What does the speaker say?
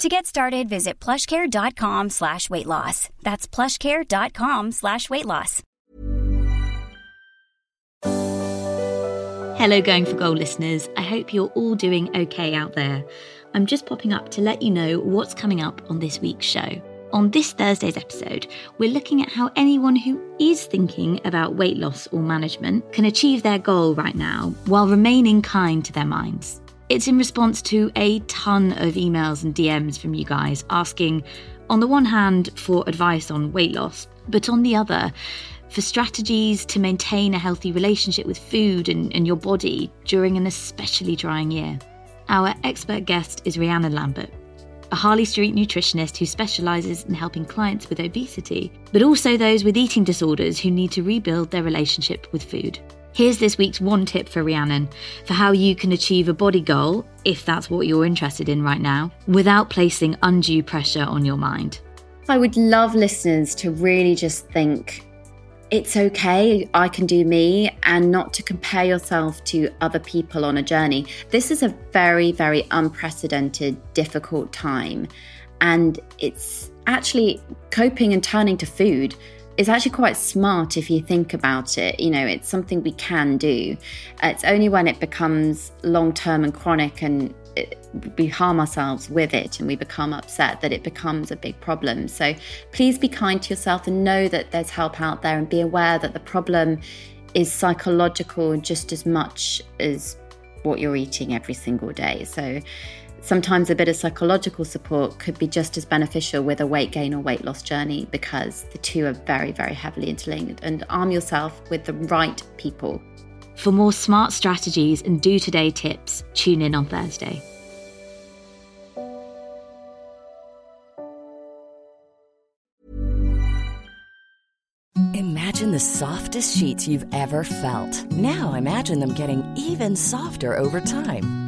To get started, visit plushcare.com slash weight loss. That's plushcare.com slash weight loss. Hello, Going for Goal listeners. I hope you're all doing okay out there. I'm just popping up to let you know what's coming up on this week's show. On this Thursday's episode, we're looking at how anyone who is thinking about weight loss or management can achieve their goal right now while remaining kind to their minds. It's in response to a ton of emails and DMs from you guys asking, on the one hand, for advice on weight loss, but on the other, for strategies to maintain a healthy relationship with food and, and your body during an especially trying year. Our expert guest is Rhiannon Lambert, a Harley Street nutritionist who specialises in helping clients with obesity, but also those with eating disorders who need to rebuild their relationship with food. Here's this week's one tip for Rhiannon for how you can achieve a body goal, if that's what you're interested in right now, without placing undue pressure on your mind. I would love listeners to really just think it's okay, I can do me, and not to compare yourself to other people on a journey. This is a very, very unprecedented, difficult time. And it's actually coping and turning to food is actually quite smart if you think about it. You know, it's something we can do. It's only when it becomes long term and chronic and it, we harm ourselves with it and we become upset that it becomes a big problem. So please be kind to yourself and know that there's help out there and be aware that the problem is psychological just as much as what you're eating every single day. So Sometimes a bit of psychological support could be just as beneficial with a weight gain or weight loss journey because the two are very, very heavily interlinked. And arm yourself with the right people. For more smart strategies and do today tips, tune in on Thursday. Imagine the softest sheets you've ever felt. Now imagine them getting even softer over time.